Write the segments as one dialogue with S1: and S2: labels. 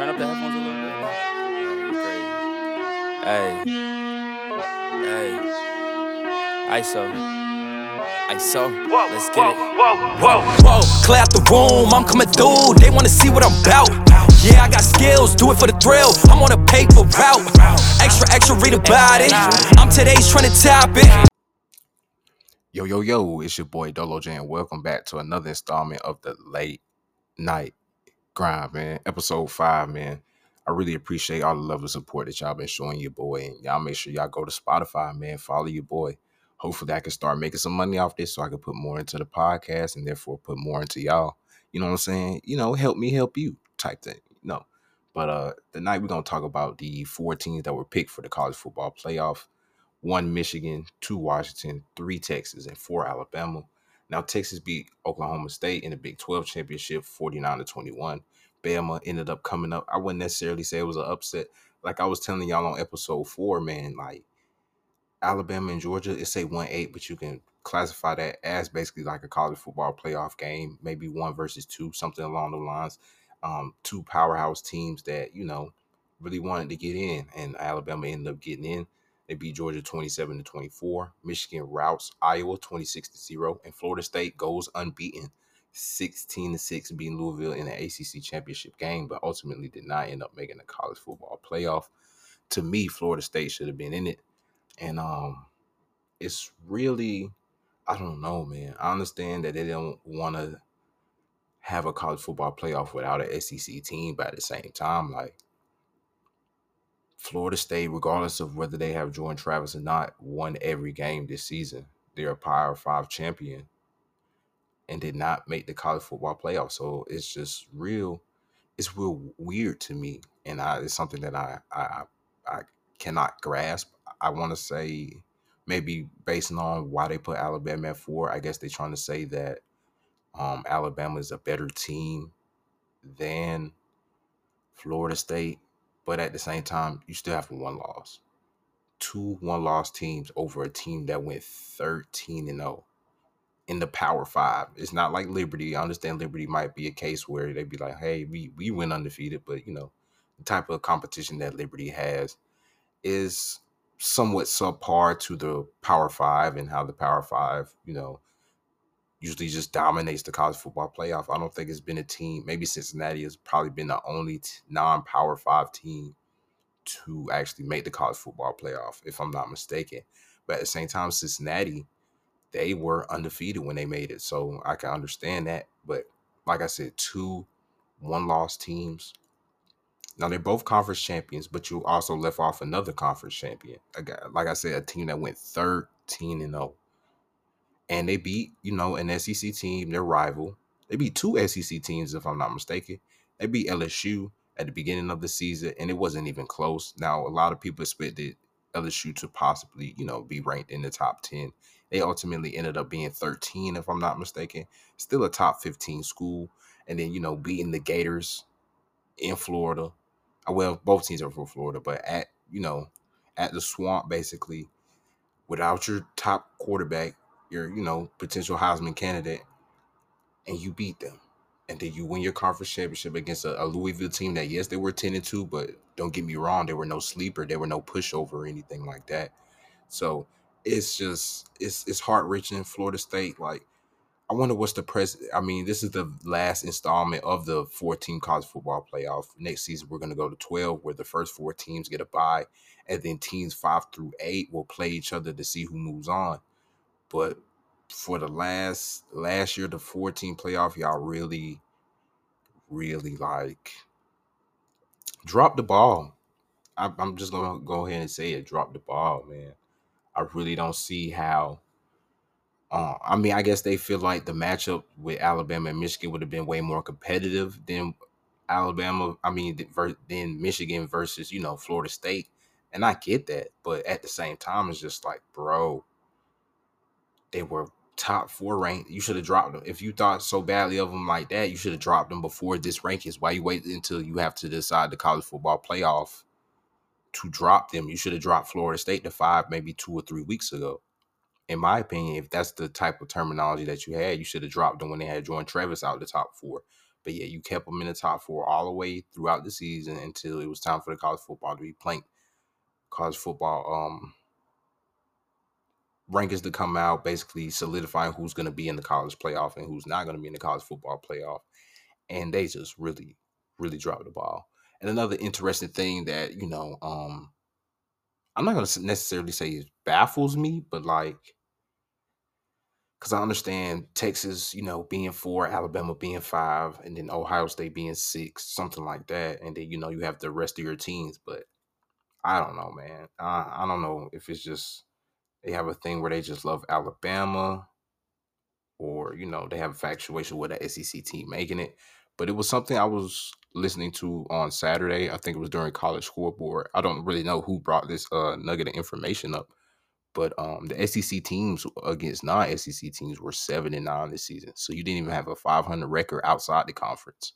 S1: Turn up the headphones a little bit. Hey, hey, ISO, ISO. Let's get it.
S2: Whoa, whoa, clear out the room, I'm coming through. They wanna see what I'm about. Yeah, I got skills, do it for the thrill. I'm on a paper route. Extra, extra, read about it. I'm today's trending topic.
S3: Yo, yo, yo, it's your boy Dolo J, and welcome back to another installment of the Late Night Grind, man. Episode 5, man. I really appreciate all the love and support that y'all been showing your boy. And y'all make sure y'all go to Spotify, man. Follow your boy. Hopefully, I can start making some money off this so I can put more into the podcast and therefore put more into y'all. You know what I'm saying? You know, help me help you type thing. No. But uh tonight we're gonna talk about the four teams that were picked for the college football playoff one Michigan, two Washington, three Texas, and four Alabama. Now Texas beat Oklahoma State in the Big 12 championship 49 to 21. Bama ended up coming up. I wouldn't necessarily say it was an upset. Like I was telling y'all on episode four, man, like Alabama and Georgia, it's a 1-8, but you can classify that as basically like a college football playoff game, maybe one versus two, something along the lines. Um, two powerhouse teams that, you know, really wanted to get in, and Alabama ended up getting in. They beat Georgia 27 to 24. Michigan routs Iowa 26 to 0. And Florida State goes unbeaten 16 to 6, beating Louisville in the ACC championship game, but ultimately did not end up making the college football playoff. To me, Florida State should have been in it. And um it's really I don't know, man. I understand that they don't want to have a college football playoff without an SEC team, but at the same time, like Florida State, regardless of whether they have Jordan Travis or not, won every game this season. They're a Power Five champion and did not make the college football playoff. So it's just real. It's real weird to me, and I, it's something that I I I cannot grasp. I want to say maybe based on why they put Alabama at four. I guess they're trying to say that um, Alabama is a better team than Florida State but at the same time, you still have one loss. Two one loss teams over a team that went 13 and 0 in the Power Five. It's not like Liberty. I understand Liberty might be a case where they'd be like, hey, we, we went undefeated, but you know, the type of competition that Liberty has is somewhat subpar to the Power Five and how the Power Five, you know, usually just dominates the college football playoff. I don't think it's been a team. Maybe Cincinnati has probably been the only t- non-power five team to actually make the college football playoff, if I'm not mistaken. But at the same time, Cincinnati, they were undefeated when they made it, so I can understand that. But like I said, two one-loss teams. Now they're both conference champions, but you also left off another conference champion. Like I said, a team that went 13 and 0 and they beat you know an SEC team, their rival. They beat two SEC teams, if I'm not mistaken. They beat LSU at the beginning of the season, and it wasn't even close. Now, a lot of people expected LSU to possibly, you know, be ranked in the top 10. They ultimately ended up being 13, if I'm not mistaken. Still a top 15 school. And then, you know, beating the Gators in Florida. Uh, well, both teams are from Florida, but at, you know, at the swamp, basically, without your top quarterback, your you know potential Heisman candidate, and you beat them, and then you win your conference championship against a, a, Louisville team that yes they were ten and two, but don't get me wrong, there were no sleeper, there were no pushover or anything like that. So it's just it's it's heart wrenching. Florida State like. I wonder what's the present. I mean, this is the last installment of the 14 college football playoff. Next season, we're going to go to 12, where the first four teams get a bye, and then teams five through eight will play each other to see who moves on. But for the last last year, the 14 playoff, y'all really, really like drop the ball. I, I'm just gonna go ahead and say it. Drop the ball, man. I really don't see how. Uh, I mean, I guess they feel like the matchup with Alabama and Michigan would have been way more competitive than Alabama. I mean, than Michigan versus you know Florida State, and I get that, but at the same time, it's just like, bro, they were top four ranked. You should have dropped them. If you thought so badly of them like that, you should have dropped them before this rankings. Why you wait until you have to decide the college football playoff to drop them? You should have dropped Florida State to five maybe two or three weeks ago. In my opinion, if that's the type of terminology that you had, you should have dropped them when they had Jordan Travis out the top four. But yeah, you kept them in the top four all the way throughout the season until it was time for the college football to be played. College football um rankings to come out, basically solidifying who's going to be in the college playoff and who's not going to be in the college football playoff. And they just really, really dropped the ball. And another interesting thing that you know, um, I'm not going to necessarily say it baffles me, but like, because I understand Texas, you know, being four, Alabama being five, and then Ohio State being six, something like that, and then you know you have the rest of your teams, but I don't know, man. I, I don't know if it's just they have a thing where they just love Alabama, or you know they have a factuation with an SEC team making it. But it was something I was listening to on Saturday. I think it was during college scoreboard. I don't really know who brought this uh, nugget of information up, but um, the SEC teams against non-SEC teams were seven and nine this season. So you didn't even have a 500 record outside the conference.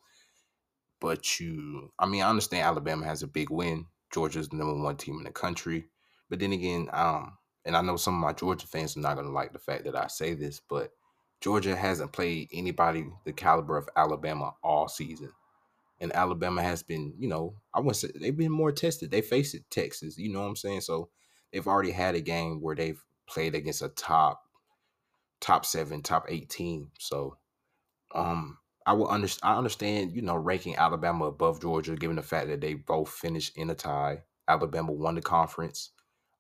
S3: But you, I mean, I understand Alabama has a big win. Georgia's the number one team in the country. But then again, um, and I know some of my Georgia fans are not going to like the fact that I say this, but Georgia hasn't played anybody the caliber of Alabama all season. And Alabama has been, you know, I wouldn't say they've been more tested. They faced it Texas, you know what I'm saying? So they've already had a game where they've played against a top, top seven, top eight team. So um I will understand I understand, you know, ranking Alabama above Georgia, given the fact that they both finished in a tie. Alabama won the conference.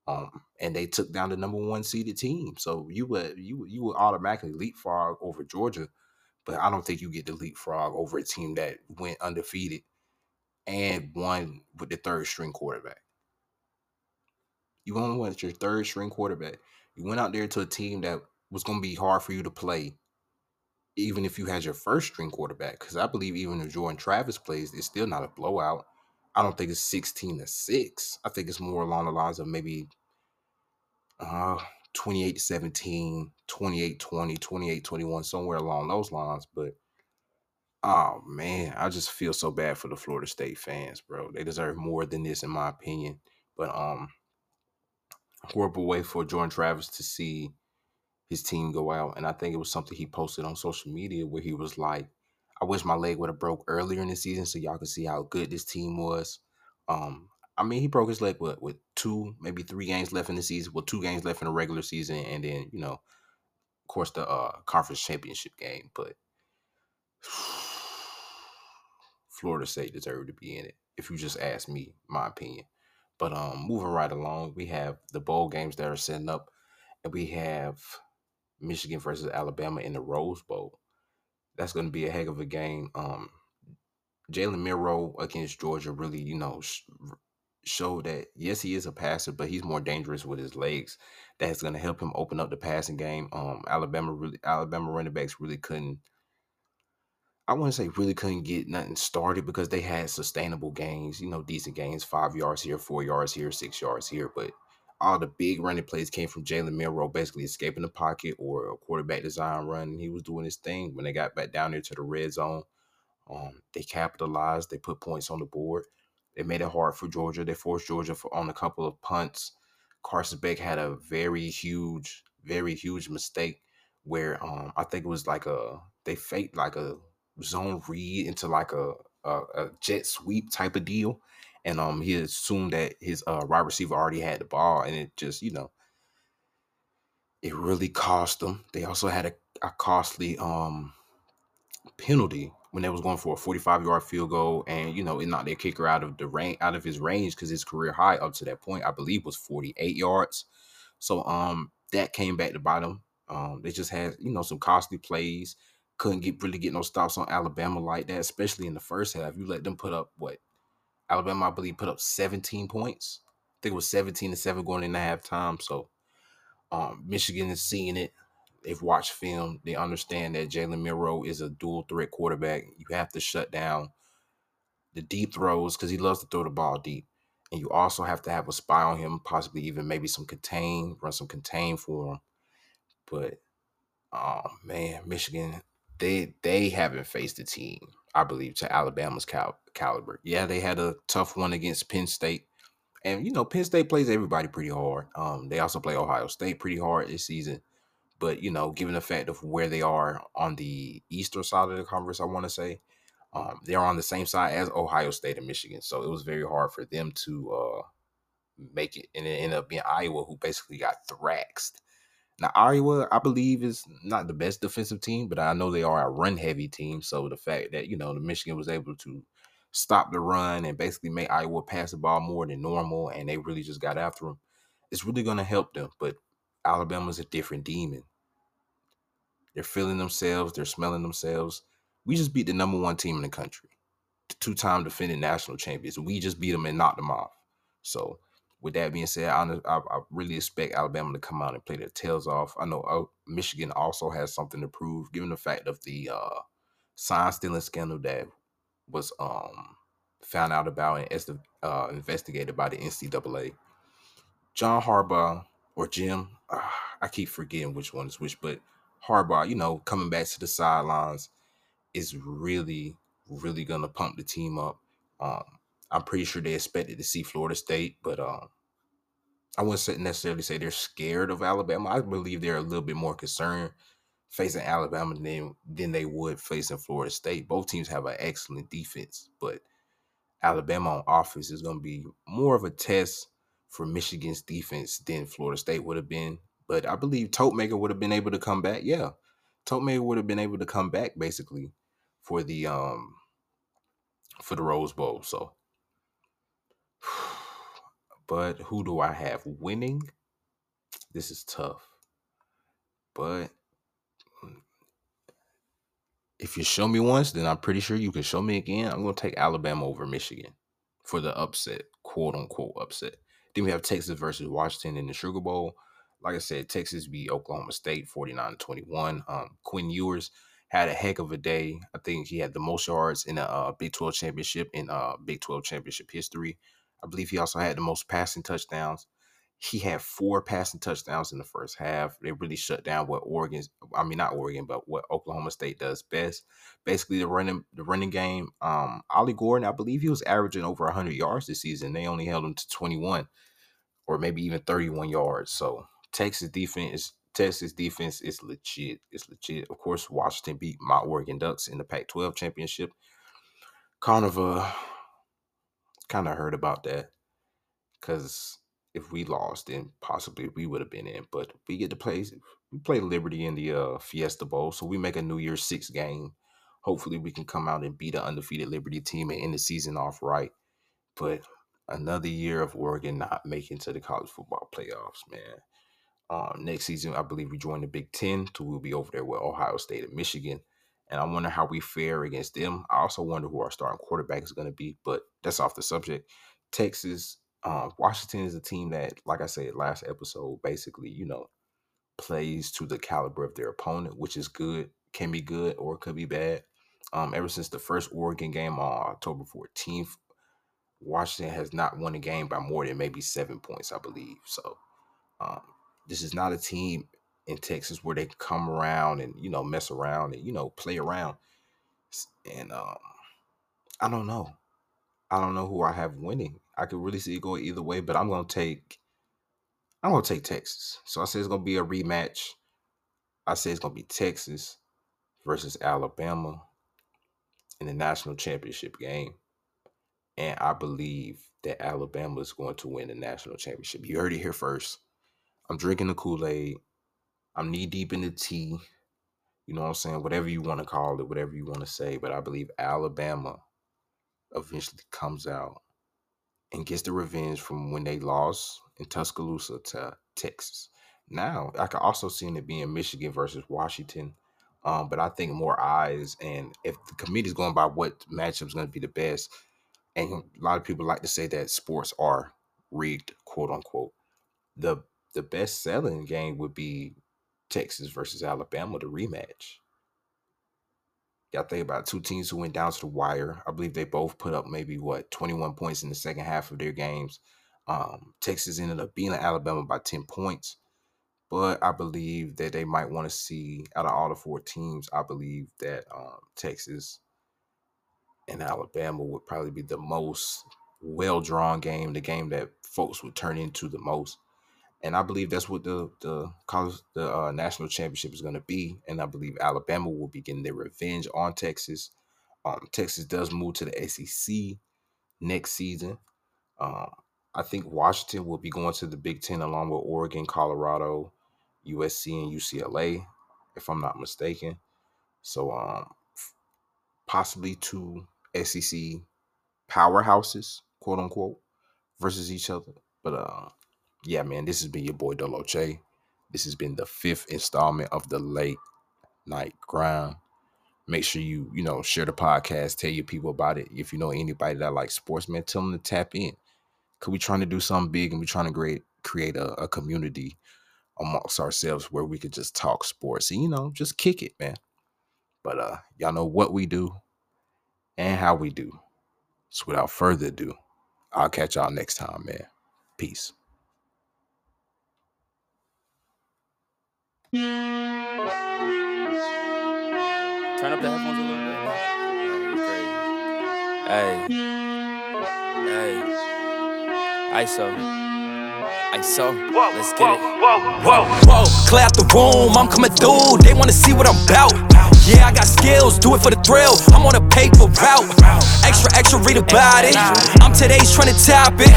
S3: Um, and they took down the number one seeded team. So you would you you would automatically leapfrog over Georgia, but I don't think you get the leapfrog over a team that went undefeated and won with the third string quarterback. You only went your third string quarterback. You went out there to a team that was going to be hard for you to play, even if you had your first string quarterback. Because I believe even if Jordan Travis plays, it's still not a blowout. I don't think it's 16 to 6. I think it's more along the lines of maybe uh 28 17, 28 20, 28 21, somewhere along those lines. But oh man, I just feel so bad for the Florida State fans, bro. They deserve more than this, in my opinion. But um horrible way for Jordan Travis to see his team go out. And I think it was something he posted on social media where he was like, I wish my leg would have broke earlier in the season so y'all could see how good this team was. Um, I mean, he broke his leg with with two, maybe three games left in the season, with two games left in the regular season, and then you know, of course, the uh, conference championship game. But Florida State deserved to be in it. If you just ask me, my opinion. But um, moving right along, we have the bowl games that are setting up, and we have Michigan versus Alabama in the Rose Bowl that's going to be a heck of a game. Um, Jalen Milroe against Georgia really, you know, sh- showed that yes, he is a passer, but he's more dangerous with his legs. That's going to help him open up the passing game. Um, Alabama really, Alabama running backs really couldn't. I want to say really couldn't get nothing started because they had sustainable gains, you know, decent gains, five yards here, four yards here, six yards here, but all the big running plays came from Jalen Milroe, basically escaping the pocket or a quarterback design run. He was doing his thing when they got back down there to the red zone. Um, they capitalized. They put points on the board. They made it hard for Georgia. They forced Georgia for, on a couple of punts. Carson Beck had a very huge, very huge mistake where um, I think it was like a they faked like a zone read into like a, a, a jet sweep type of deal, and um he assumed that his uh wide receiver already had the ball, and it just you know it really cost them. They also had a, a costly um penalty when they was going for a 45 yard field goal and you know it knocked their kicker out of the range out of his range because his career high up to that point i believe was 48 yards. So um that came back to bottom um they just had you know some costly plays couldn't get really get no stops on alabama like that especially in the first half. You let them put up what alabama i believe put up 17 points i think it was 17 to 7 going into halftime so um michigan is seeing it they've watched film, they understand that Jalen Milroe is a dual threat quarterback. You have to shut down the deep throws because he loves to throw the ball deep. And you also have to have a spy on him, possibly even maybe some contain, run some contain for him. But oh man, Michigan, they they haven't faced a team, I believe, to Alabama's cal- caliber. Yeah, they had a tough one against Penn State. And you know, Penn State plays everybody pretty hard. Um, they also play Ohio State pretty hard this season. But you know, given the fact of where they are on the eastern side of the conference, I want to say, Um, they're on the same side as Ohio State and Michigan, so it was very hard for them to uh, make it, and it ended up being Iowa who basically got thraxed. Now Iowa, I believe, is not the best defensive team, but I know they are a run heavy team. So the fact that you know the Michigan was able to stop the run and basically make Iowa pass the ball more than normal, and they really just got after them, it's really going to help them. But Alabama's a different demon. They're feeling themselves. They're smelling themselves. We just beat the number one team in the country, the two-time defending national champions. We just beat them and knocked them off. So with that being said, I, I, I, really expect Alabama to come out and play their tails off. I know uh, Michigan also has something to prove, given the fact of the uh, sign stealing scandal that was um, found out about and uh, investigated by the NCAA. John Harbaugh or Jim, uh, I keep forgetting which one is which, but Harbaugh, you know, coming back to the sidelines is really, really gonna pump the team up. Um, I'm pretty sure they expected to see Florida State, but um, I wouldn't necessarily say they're scared of Alabama. I believe they're a little bit more concerned facing Alabama than than they would facing Florida State. Both teams have an excellent defense, but Alabama on offense is going to be more of a test for Michigan's defense than Florida State would have been. But I believe Rodemaker would have been able to come back. Yeah, Rodemaker would have been able to come back basically for the um for the Rose Bowl. So but who do I have winning? This is tough. But if you show me once, then I'm pretty sure you can show me again. I'm going to take Alabama over Michigan for the upset, quote unquote upset. Then we have Texas versus Washington in the Sugar Bowl. Like I said, Texas beat Oklahoma State 49 21. Um, Quinn Ewers had a heck of a day. I think he had the most yards in a uh, Big 12 championship in uh, Big 12 championship history. I believe he also had the most passing touchdowns. He had four passing touchdowns in the first half. They really shut down what Oregon, I mean not Oregon, but what Oklahoma State does best. Basically, the running the running game. Um, Ollie Gordon, I believe he was averaging over 100 yards this season. They only held him to 21, or maybe even 31 yards. So Texas defense Texas defense is legit. It's legit. Of course, Washington beat my Oregon Ducks in the Pac-12 championship. Kind of a kind of heard about that because if we lost, then possibly we would have been in. But we get to play. We play Liberty in the uh, Fiesta Bowl, so we make a New Year's Six game. Hopefully, we can come out and beat an undefeated Liberty team and end the season off right. But another year of Oregon not making to the college football playoffs, man. Um, next season, I believe we join the Big Ten, so we'll be over there with Ohio State and Michigan and I wonder how we fare against them. I also wonder who our starting quarterback is going to be, but that's off the subject. Texas, uh, Washington is a team that, like I said last episode, basically, you know, plays to the caliber of their opponent, which is good, can be good, or could be bad. Um, ever since the first Oregon game on October 14th, Washington has not won a game by more than maybe seven points, I believe. So, um, this is not a team in Texas where they come around and you know mess around and you know play around. And um, I don't know. I don't know who I have winning. I could really see it going either way, but I'm gonna take. I'm gonna take Texas. So I say it's gonna be a rematch. I say it's gonna be Texas versus Alabama in the national championship game. And I believe that Alabama is going to win the national championship. You heard it here first. I'm drinking the Kool-Aid. I'm knee deep in the tea. You know what I'm saying? Whatever you want to call it, whatever you want to say. But I believe Alabama eventually comes out and gets the revenge from when they lost in Tuscaloosa to Texas. Now, I could also see it being Michigan versus Washington. Um, but I think more eyes, and if the committee's going by what matchup is going to be the best, and a lot of people like to say that sports are rigged, quote unquote. The the best selling game would be Texas versus Alabama, the rematch. Y'all think about two teams who went down to the wire. I believe they both put up maybe what 21 points in the second half of their games. Um, Texas ended up beating Alabama by 10 points. But I believe that they might want to see out of all the four teams, I believe that um, Texas and Alabama would probably be the most well drawn game, the game that folks would turn into the most and I believe that's what the the college the uh, national championship is going to be. And I believe Alabama will be getting their revenge on Texas. Um, Texas does move to the SEC next season. Um, I think Washington will be going to the Big Ten along with Oregon, Colorado, USC, and UCLA, if I'm not mistaken. So, um, possibly two SEC powerhouses, quote unquote, versus each other. But uh, yeah, man, this has been your boy Dolo J. This has been the fifth installment of the late night grind. Make sure you, you know, share the podcast, tell your people about it. If you know anybody that likes sports, man, tell them to tap in. Cause we trying to do something big and we're trying to create create a, a community amongst ourselves where we could just talk sports and you know, just kick it, man. But uh y'all know what we do and how we do. So without further ado, I'll catch y'all next time, man. Peace.
S1: Turn up the headphones a little bit. Hey, hey, ISO, ISO. Let's get it.
S2: Whoa, whoa, whoa. clear out the room, I'm coming through. They wanna see what I'm about. Yeah, I got skills, do it for the thrill. I'm on a paper route. Extra, extra, read about it. I'm today's trending topic.